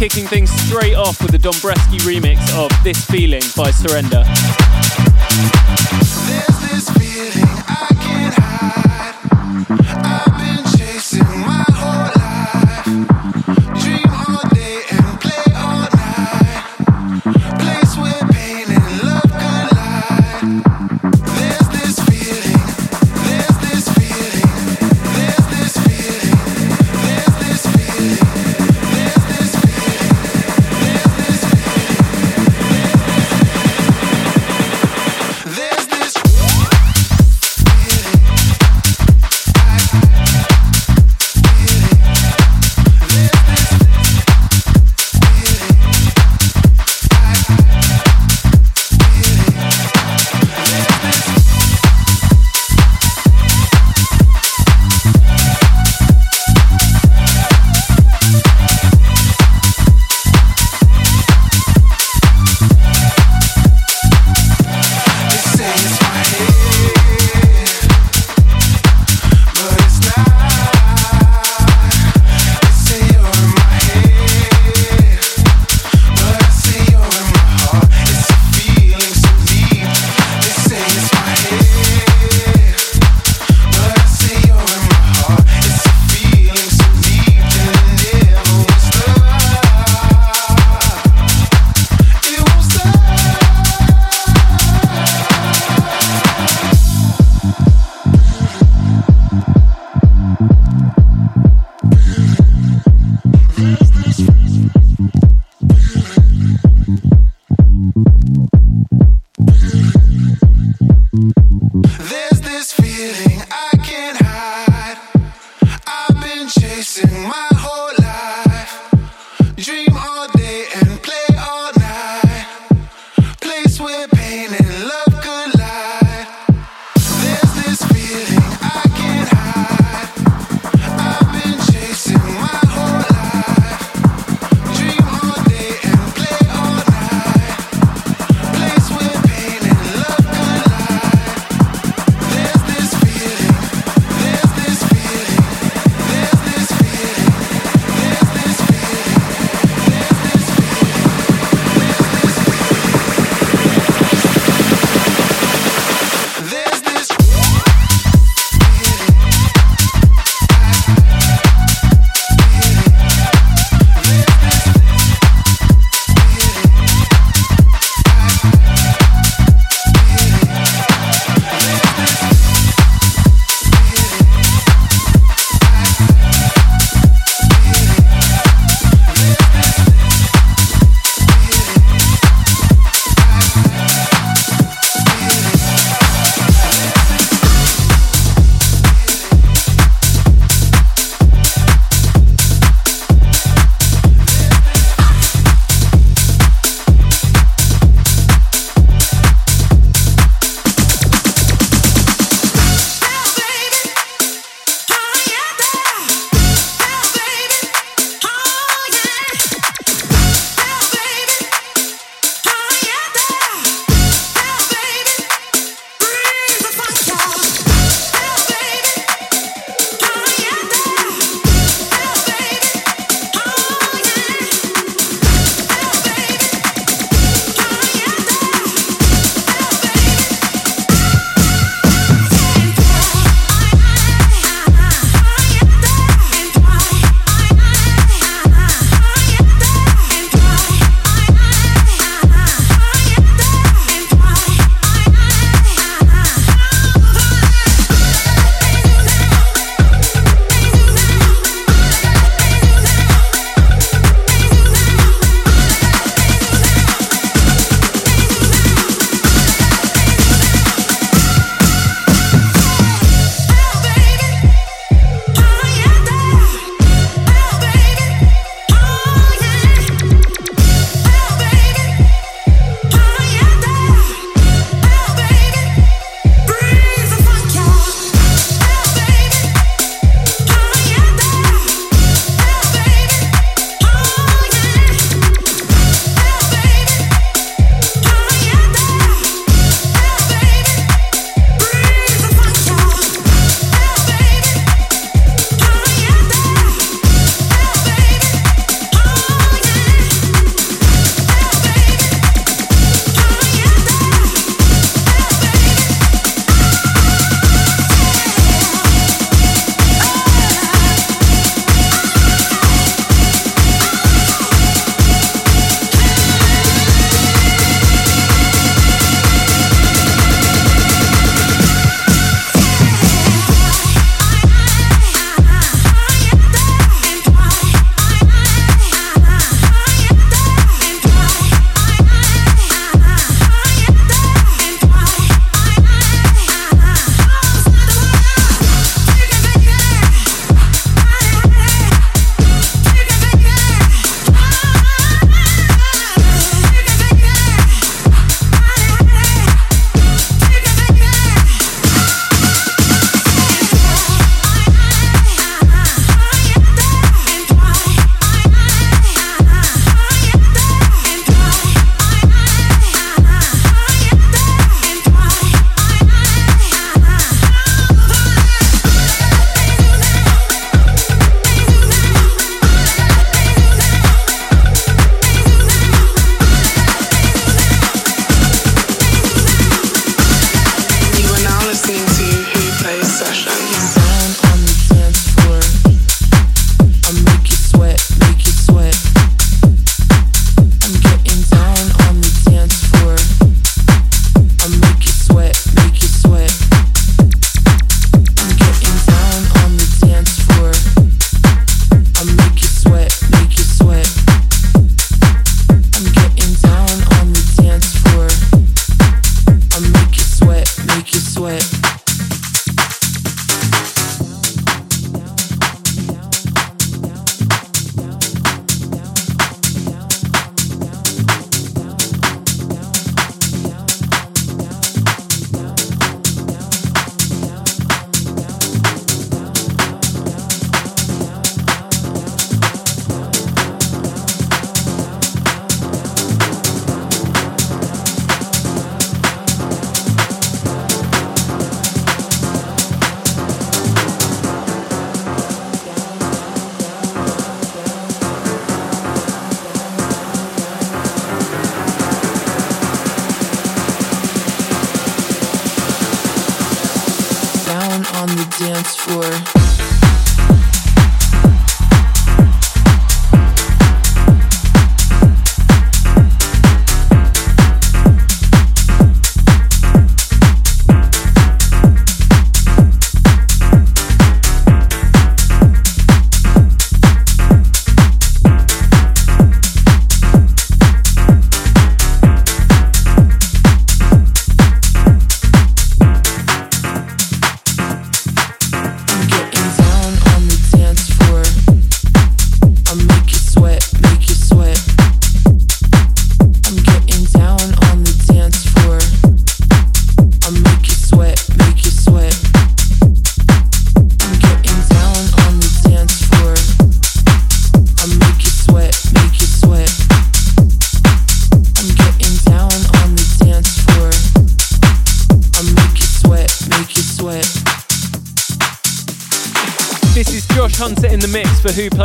kicking things straight off with the Dombresky remix of This Feeling by Surrender. There's this feeling I can't hide.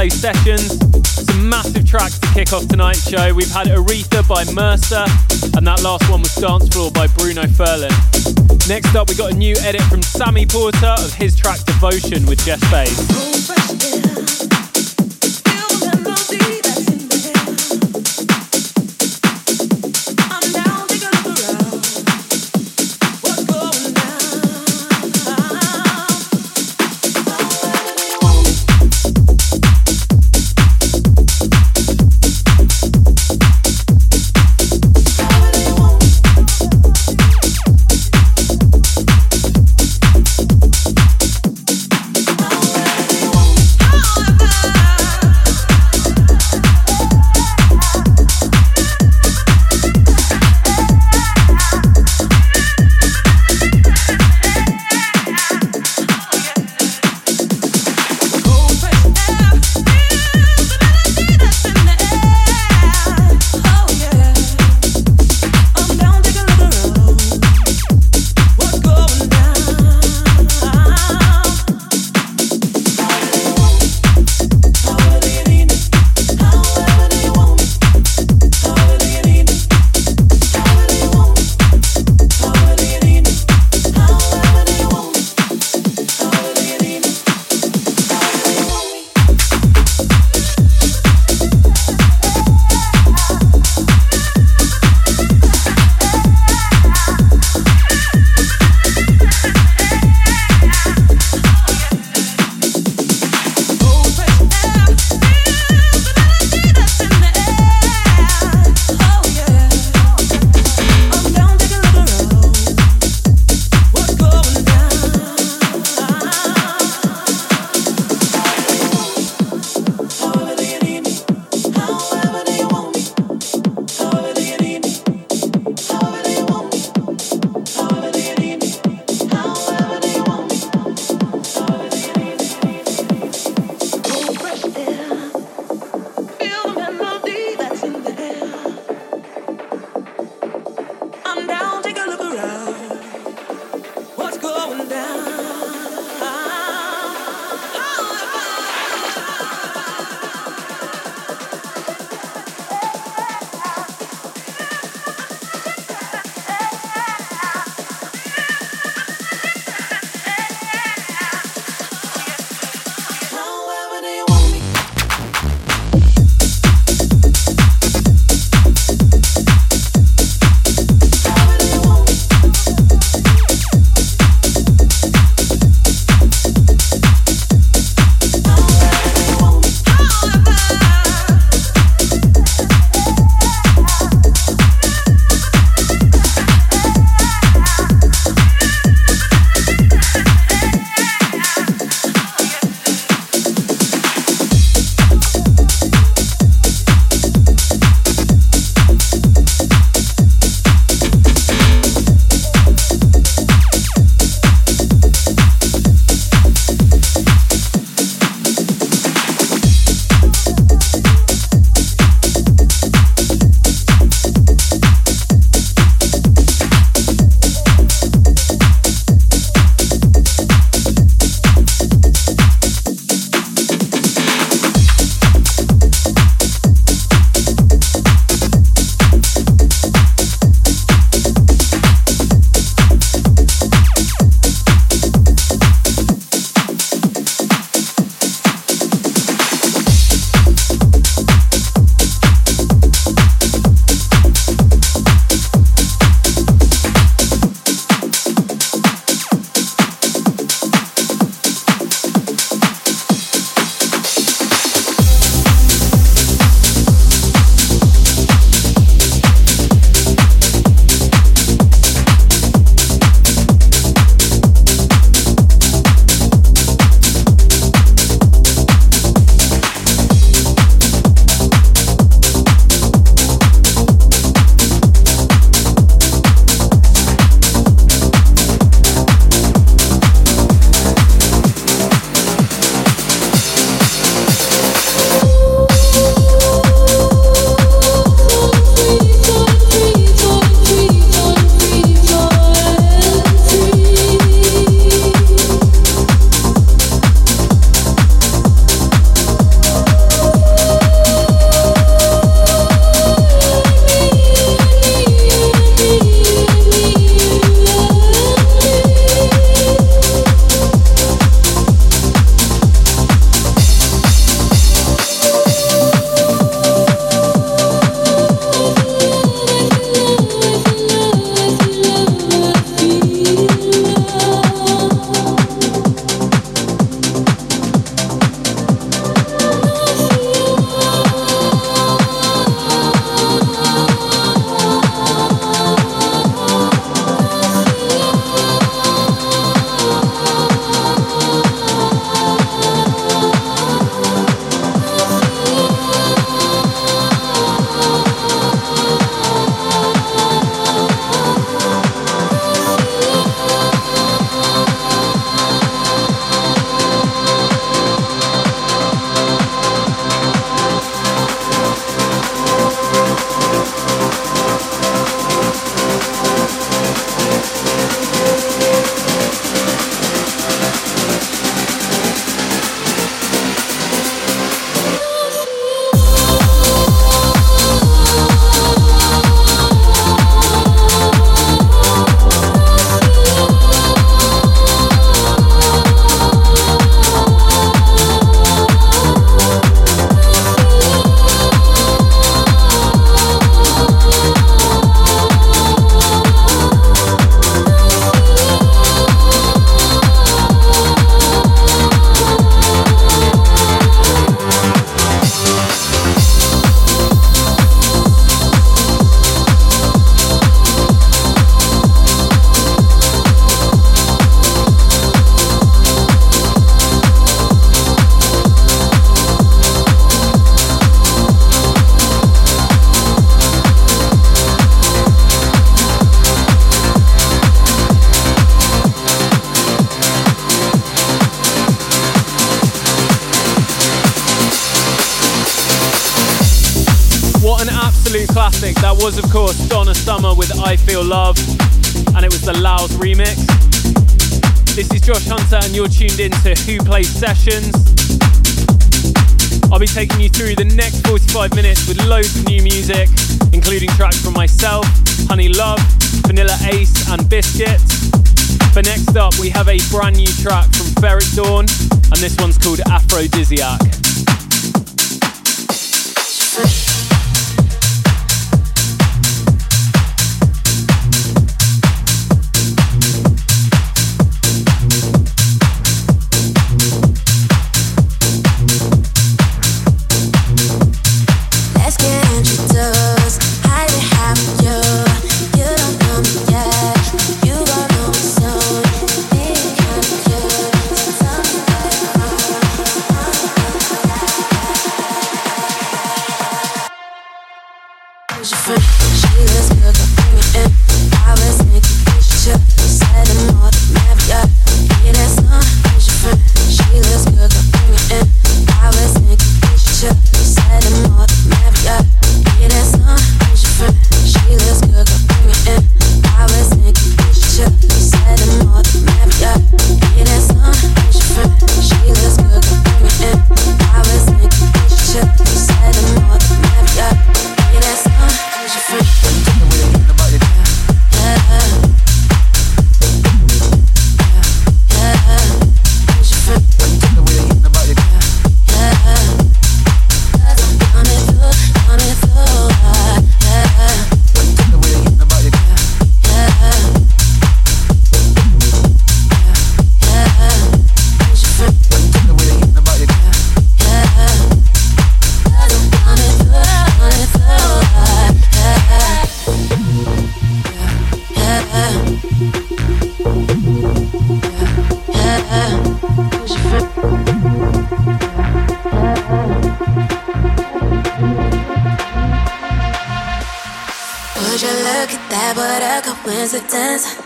Sessions. Some massive tracks to kick off tonight's show. We've had Aretha by Mercer, and that last one was Dance Floor by Bruno Furlan. Next up, we got a new edit from Sammy Porter of his track Devotion with Jess Bays. Sessions. I'll be taking you through the next 45 minutes with loads of new music, including tracks from myself, HoneyLuv, Vanilla Ace, and Biscuit. But next up, we have a brand new track from Ferreck Dawn, and this one's called Aphrodisiac. coincidence.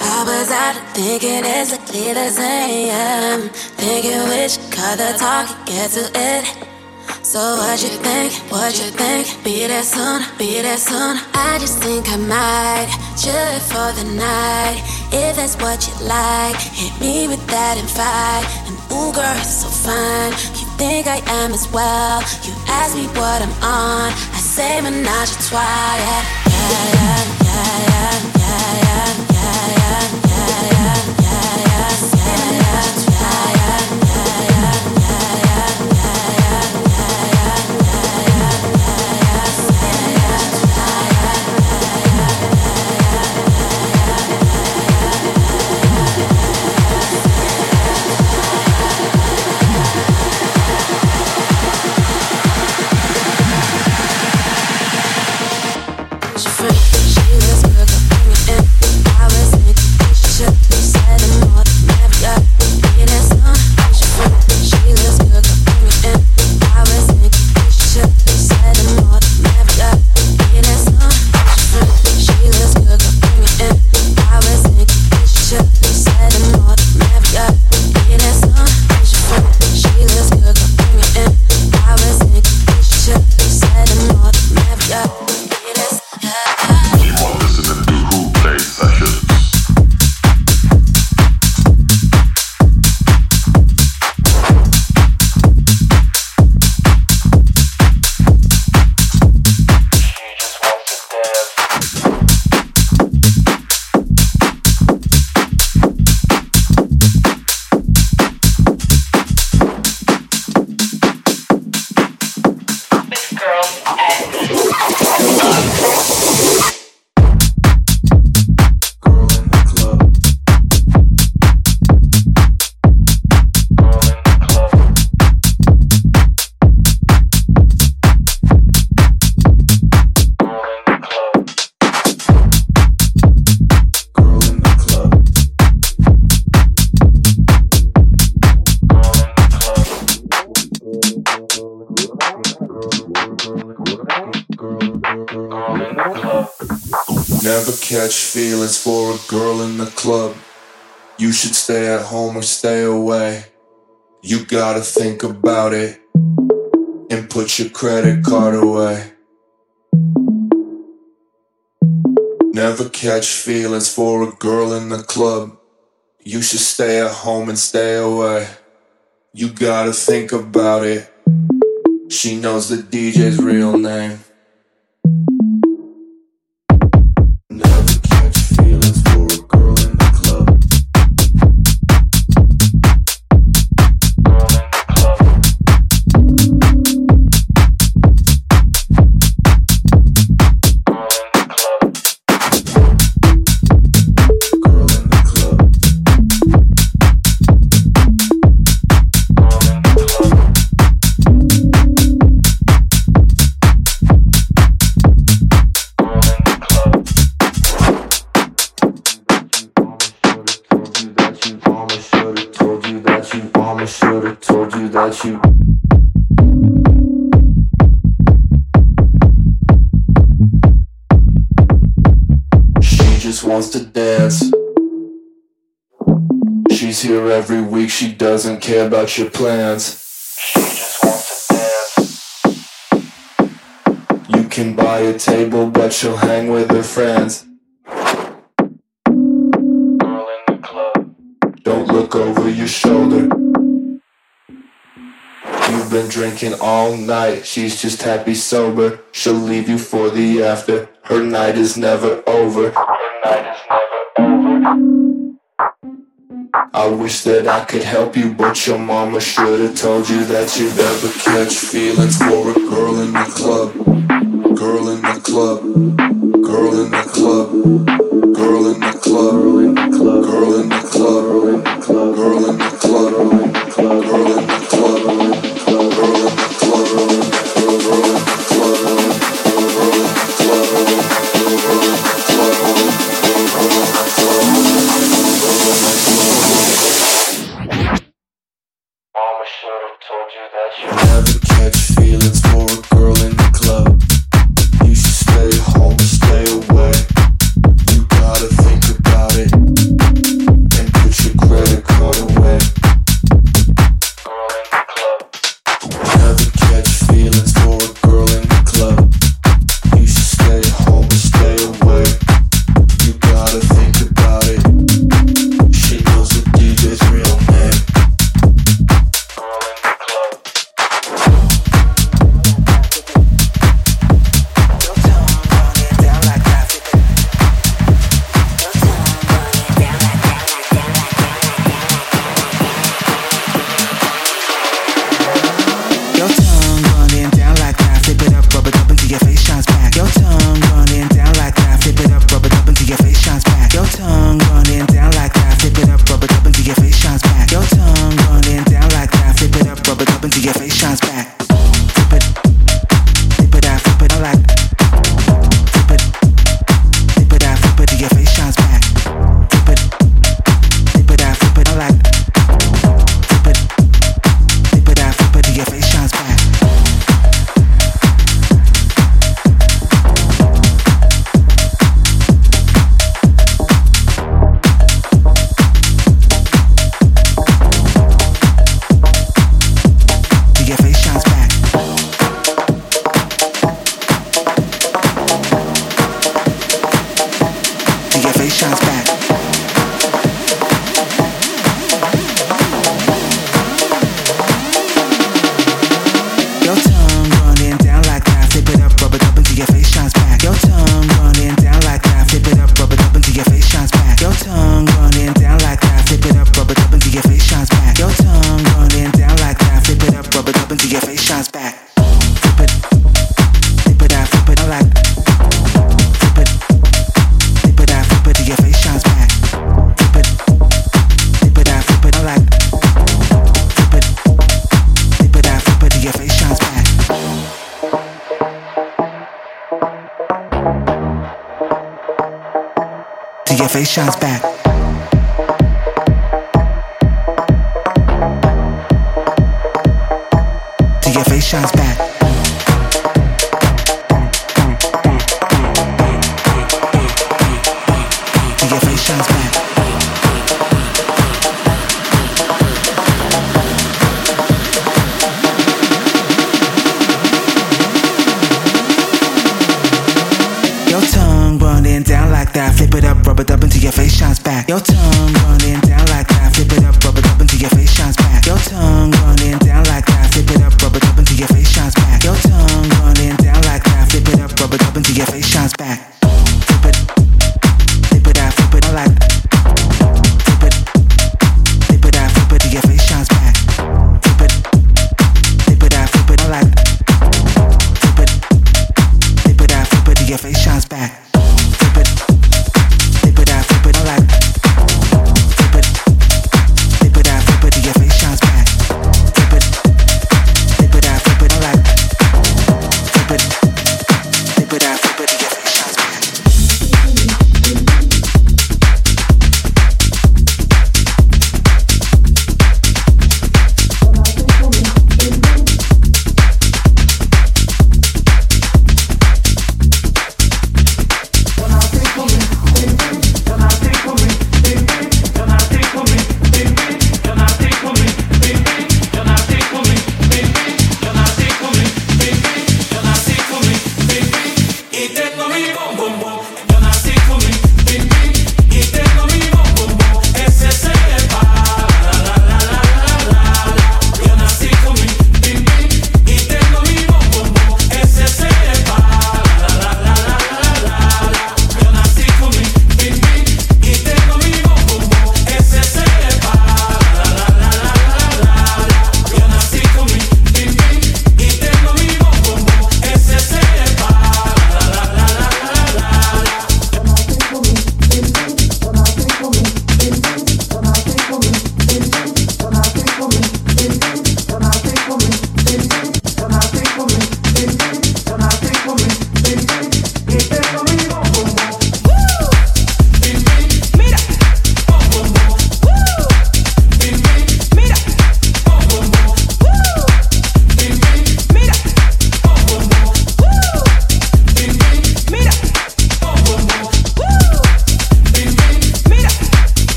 I was out thinking as clear as I am. Thinking which color talk gets to it. So what you think? What you think? Be that sun, be that sun. I just think I might chill it for the night. If that's what you like, hit me with that invite. And ooh, girl, it's so fine. You think I am as well? You ask me what I'm on. I say menage a trois. Yeah, yeah, yeah, yeah, yeah. should stay at home or stay away. You gotta think about it and put your credit card away. Never catch feelings for a girl in the club. You should stay at home and stay away. You gotta think about it. She knows the DJ's real name. Doesn't care about your plans. She just wants to dance. You can buy a table, but she'll hang with her friends. Girl in the club. Don't look over your shoulder. You've been drinking all night, she's just happy sober. She'll leave you for the after. Her night is never over. Her night is never over. I wish that I could help you, but your mama should've told you that you'd never catch feelings for a girl in the club. Girl in the club. Girl in the club. Girl in the club. Girl in the club. Girl in the club. Girl in the club. Girl in the club. Girl in the club. Girl in the club. Girl in the club. Shines back. Till your face shines back.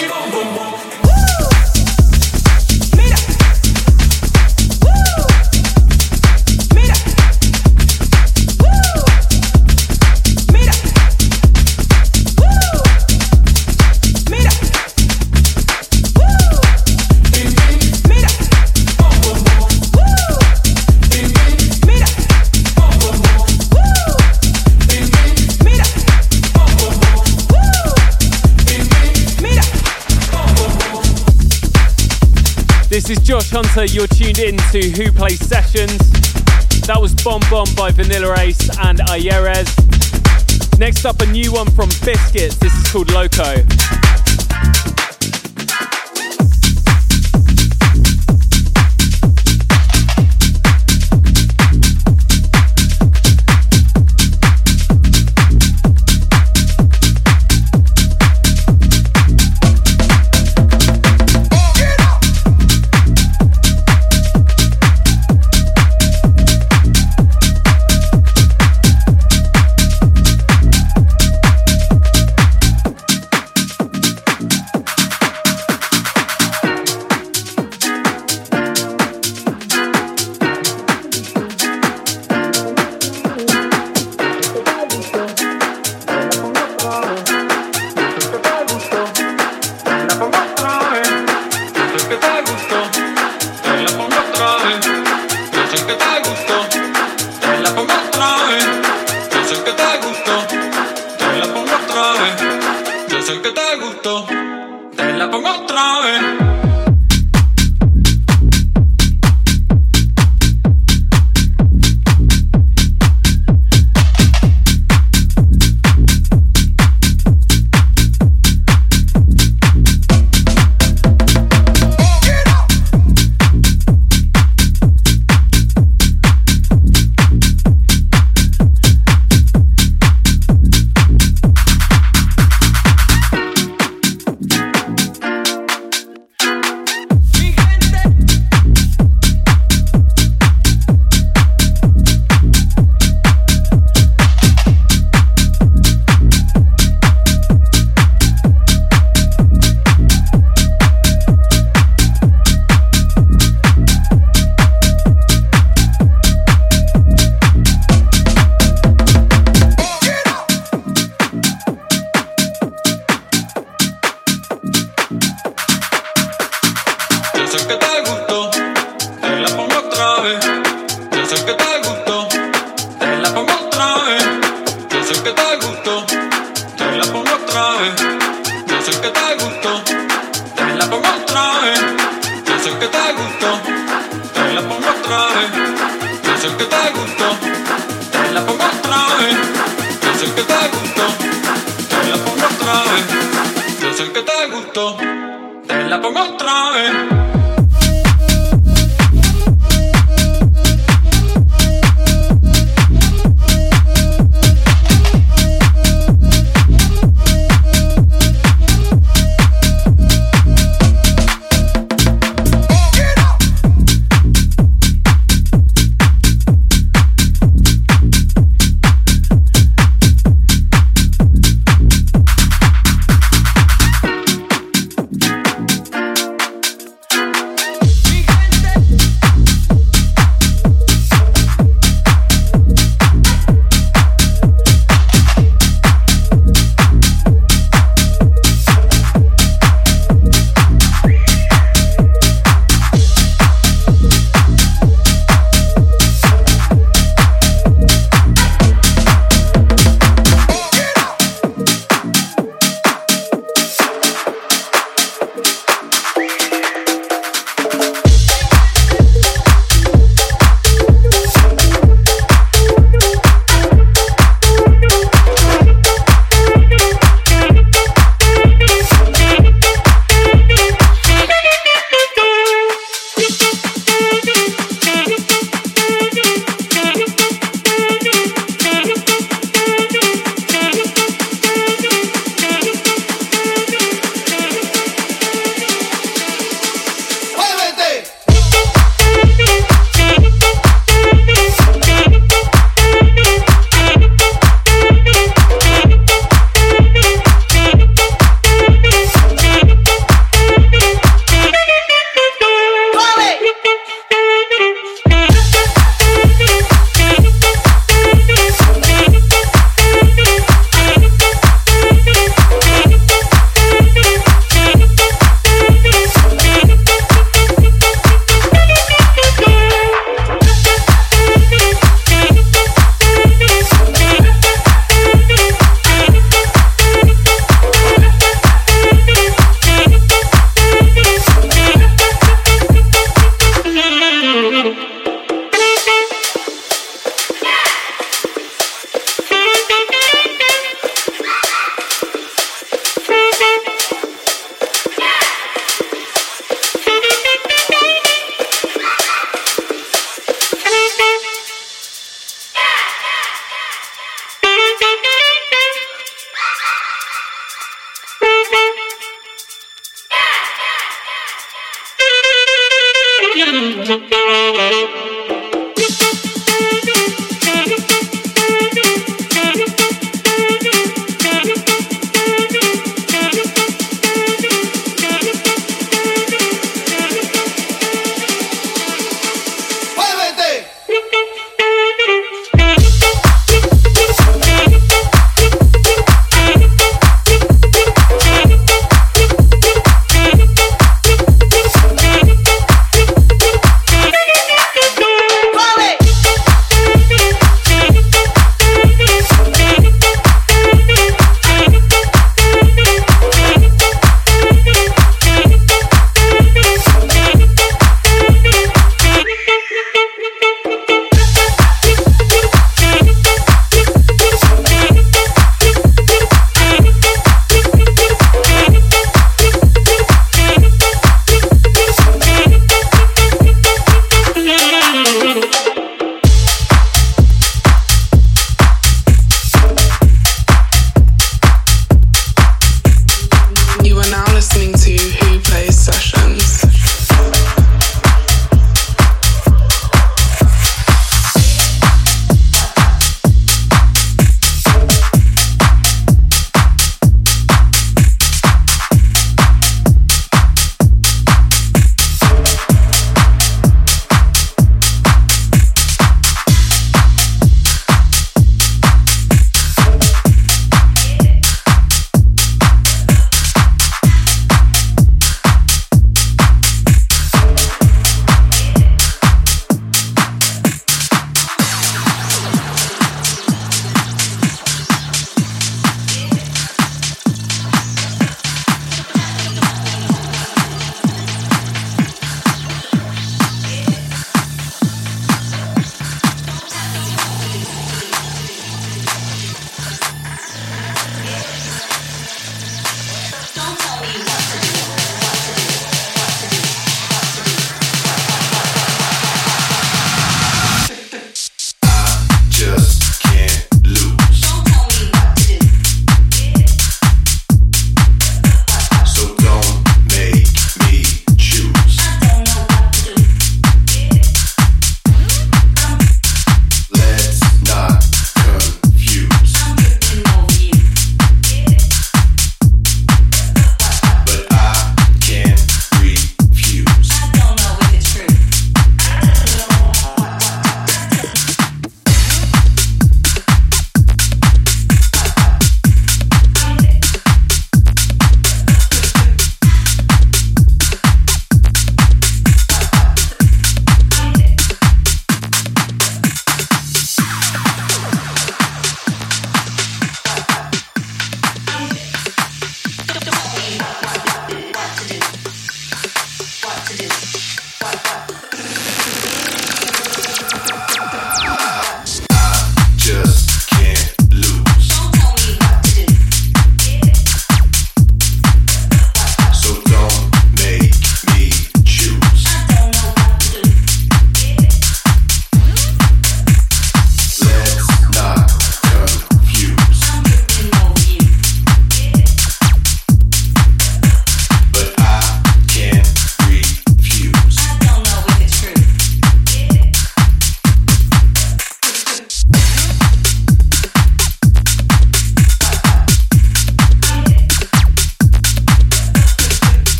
we go. Hunter. You're tuned in to Who Plays Sessions. That was Bomb Bomb by Vanilla Ace and Ayerez. Next up, a new one from Biscits. This is called Loco.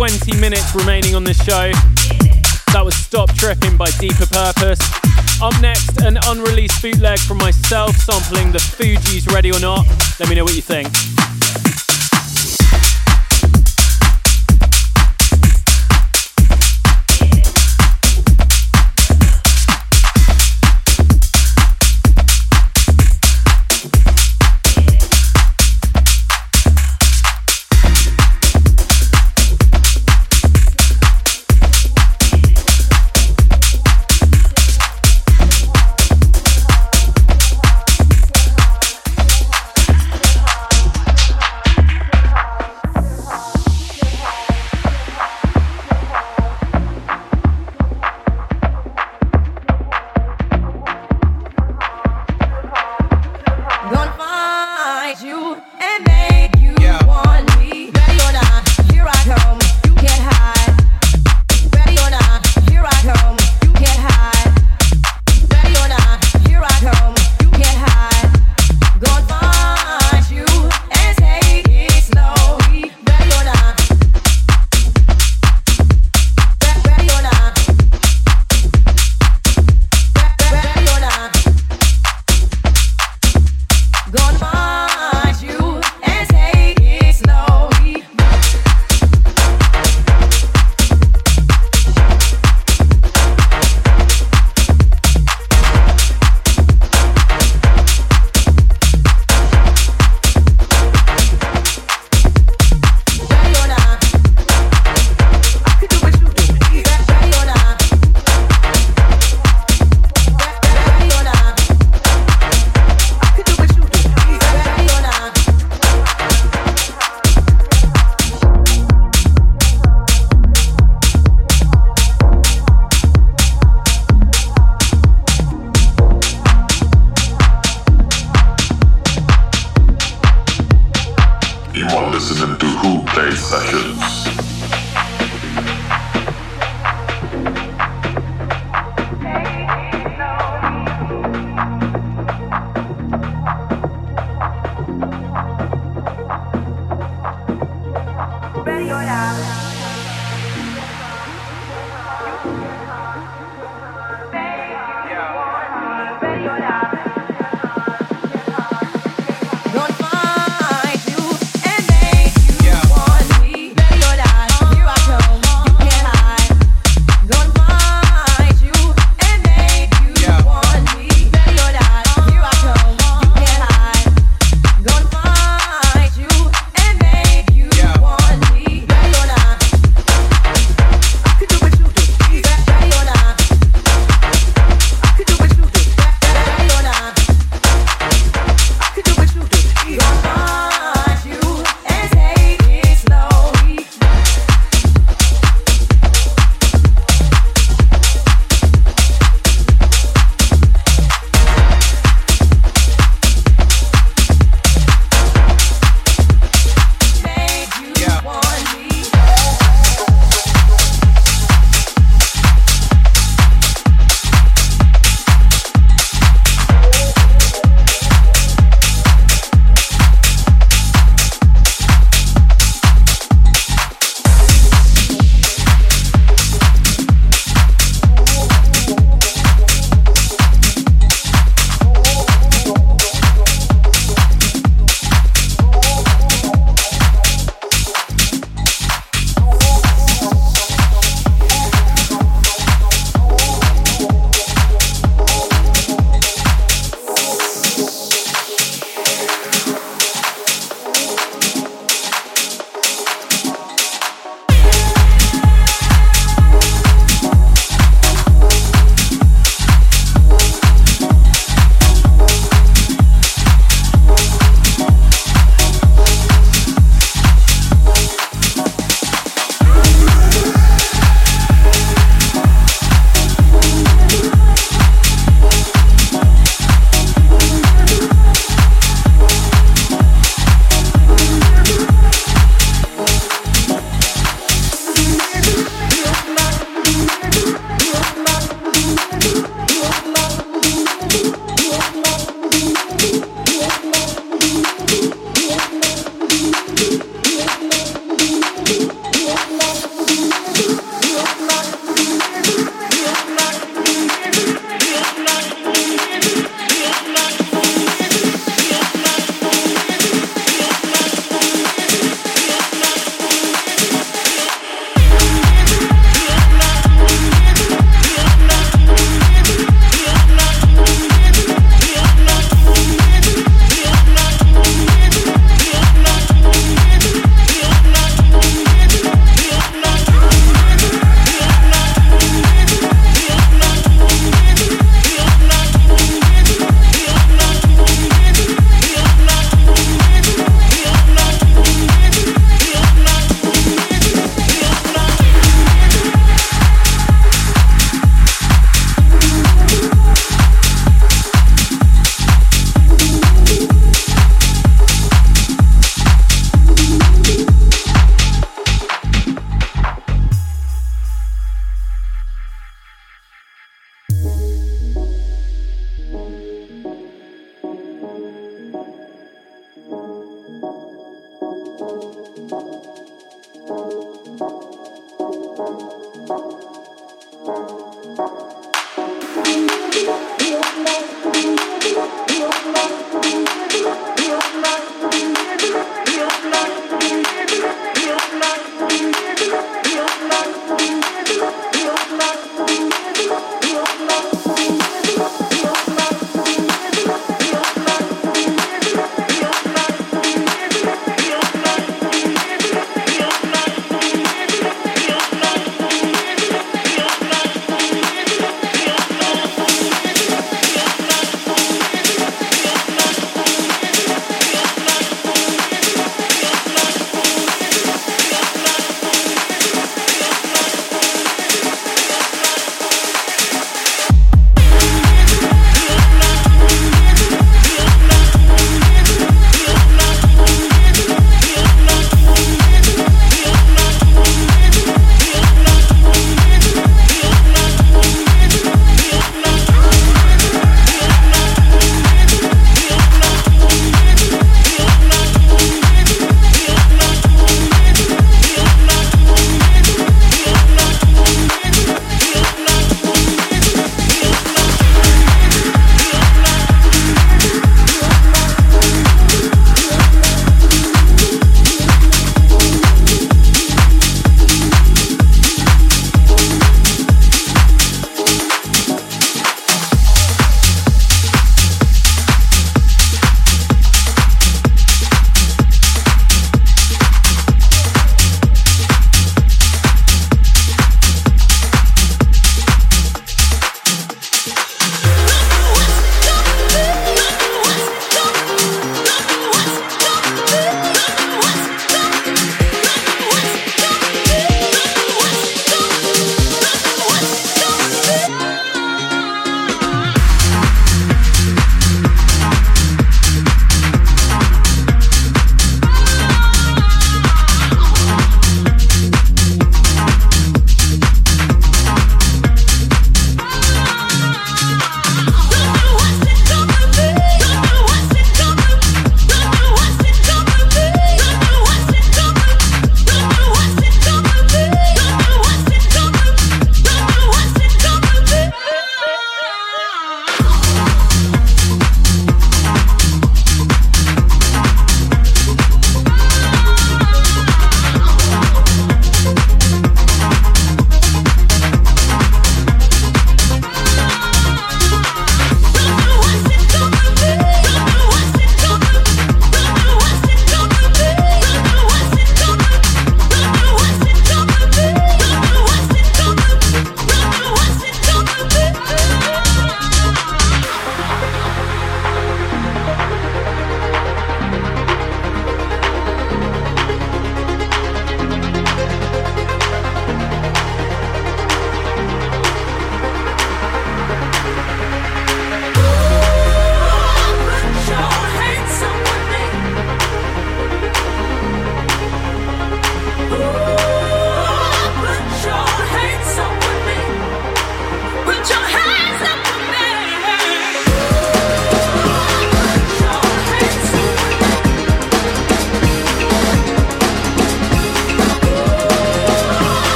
20 minutes remaining on this show. That was Stop Tripping by Deeper Purpose. Up next, an unreleased bootleg from myself sampling the Fugees Ready or Not. Let me know what you think.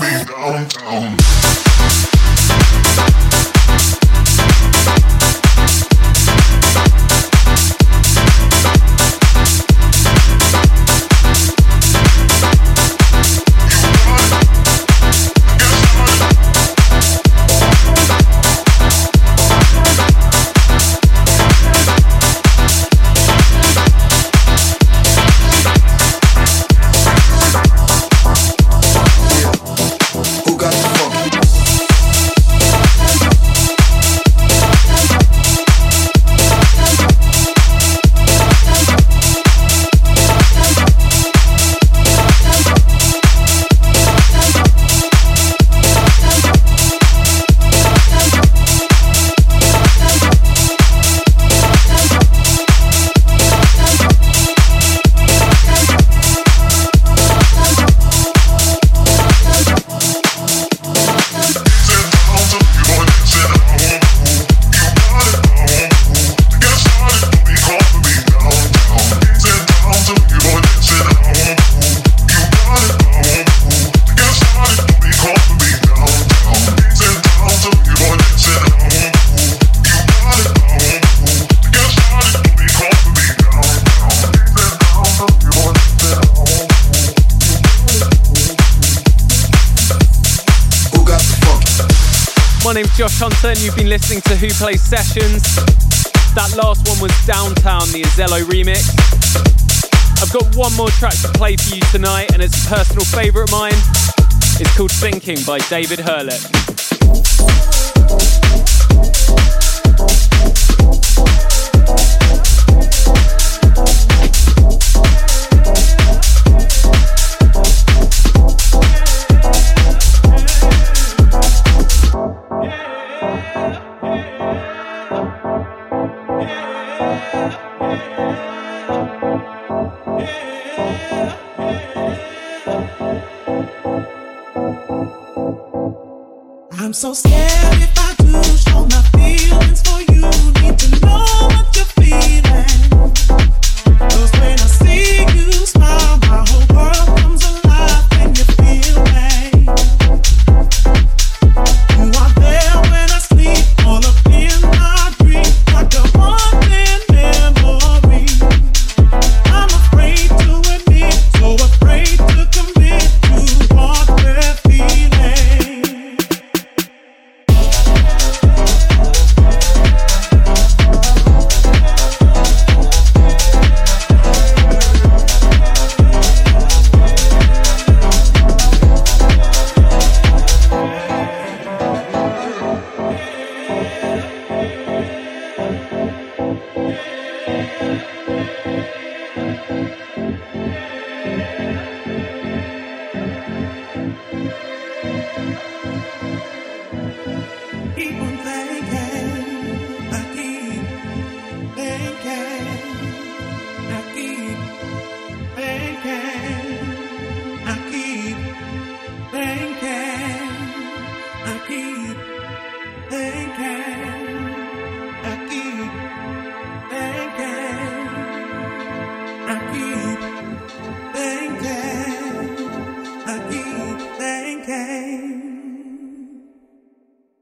me downtown. you've been listening to Who Plays Sessions. That last one was Downtown, the Azello remix. I've got one more track to play for you tonight, and it's a personal favourite of mine. It's called Thinking by David Hurlett.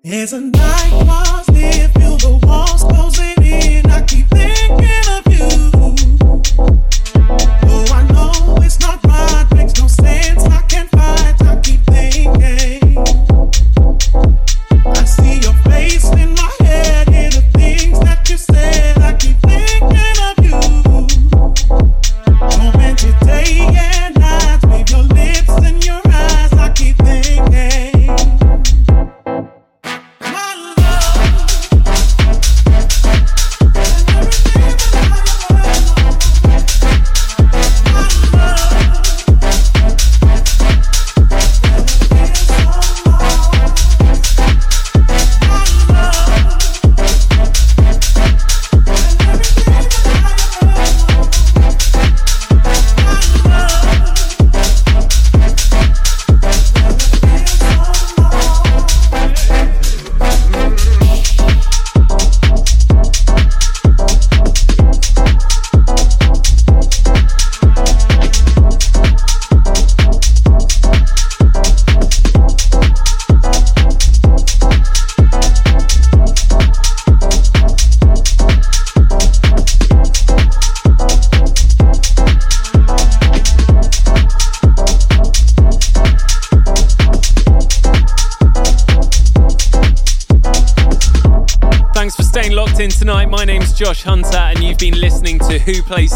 There's a night lost if feel the walls closing in. I keep thinking. Who Plays.